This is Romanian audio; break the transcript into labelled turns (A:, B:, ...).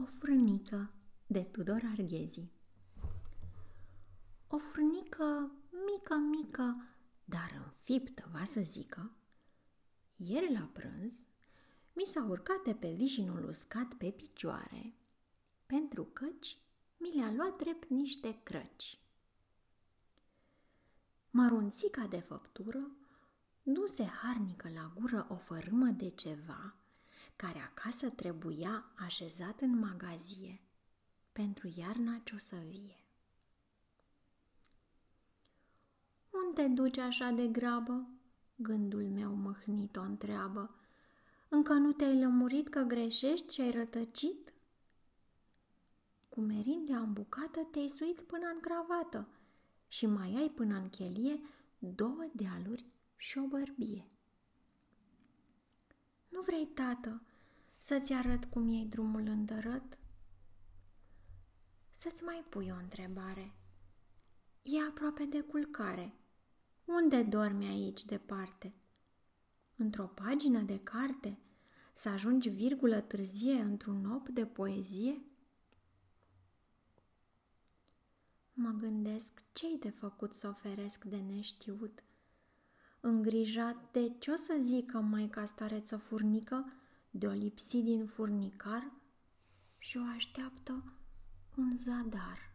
A: O frânică de Tudor Arghezi O frânică mică, mică, dar înfiptă, va să zică, ieri la prânz mi s-a urcat de pe vișinul uscat pe picioare, pentru căci mi le-a luat drept niște crăci. Mărunțica de făptură duse harnică la gură o fărâmă de ceva care acasă trebuia așezat în magazie pentru iarna ce o să vie. Unde duci așa de grabă? Gândul meu măhnit o întreabă. Încă nu te-ai lămurit că greșești și ai rătăcit? Cu merindea bucată te-ai suit până în cravată și mai ai până în chelie două dealuri și o bărbie. Nu vrei, tată, să-ți arăt cum iei drumul îndărăt? Să-ți mai pui o întrebare. E aproape de culcare. Unde dormi aici departe? Într-o pagină de carte? Să ajungi virgulă târzie într-un op de poezie? Mă gândesc ce-i de făcut să oferesc de neștiut. Îngrijat de ce o să zică mai ca stareță furnică, de o lipsi din furnicar și o așteaptă un zadar.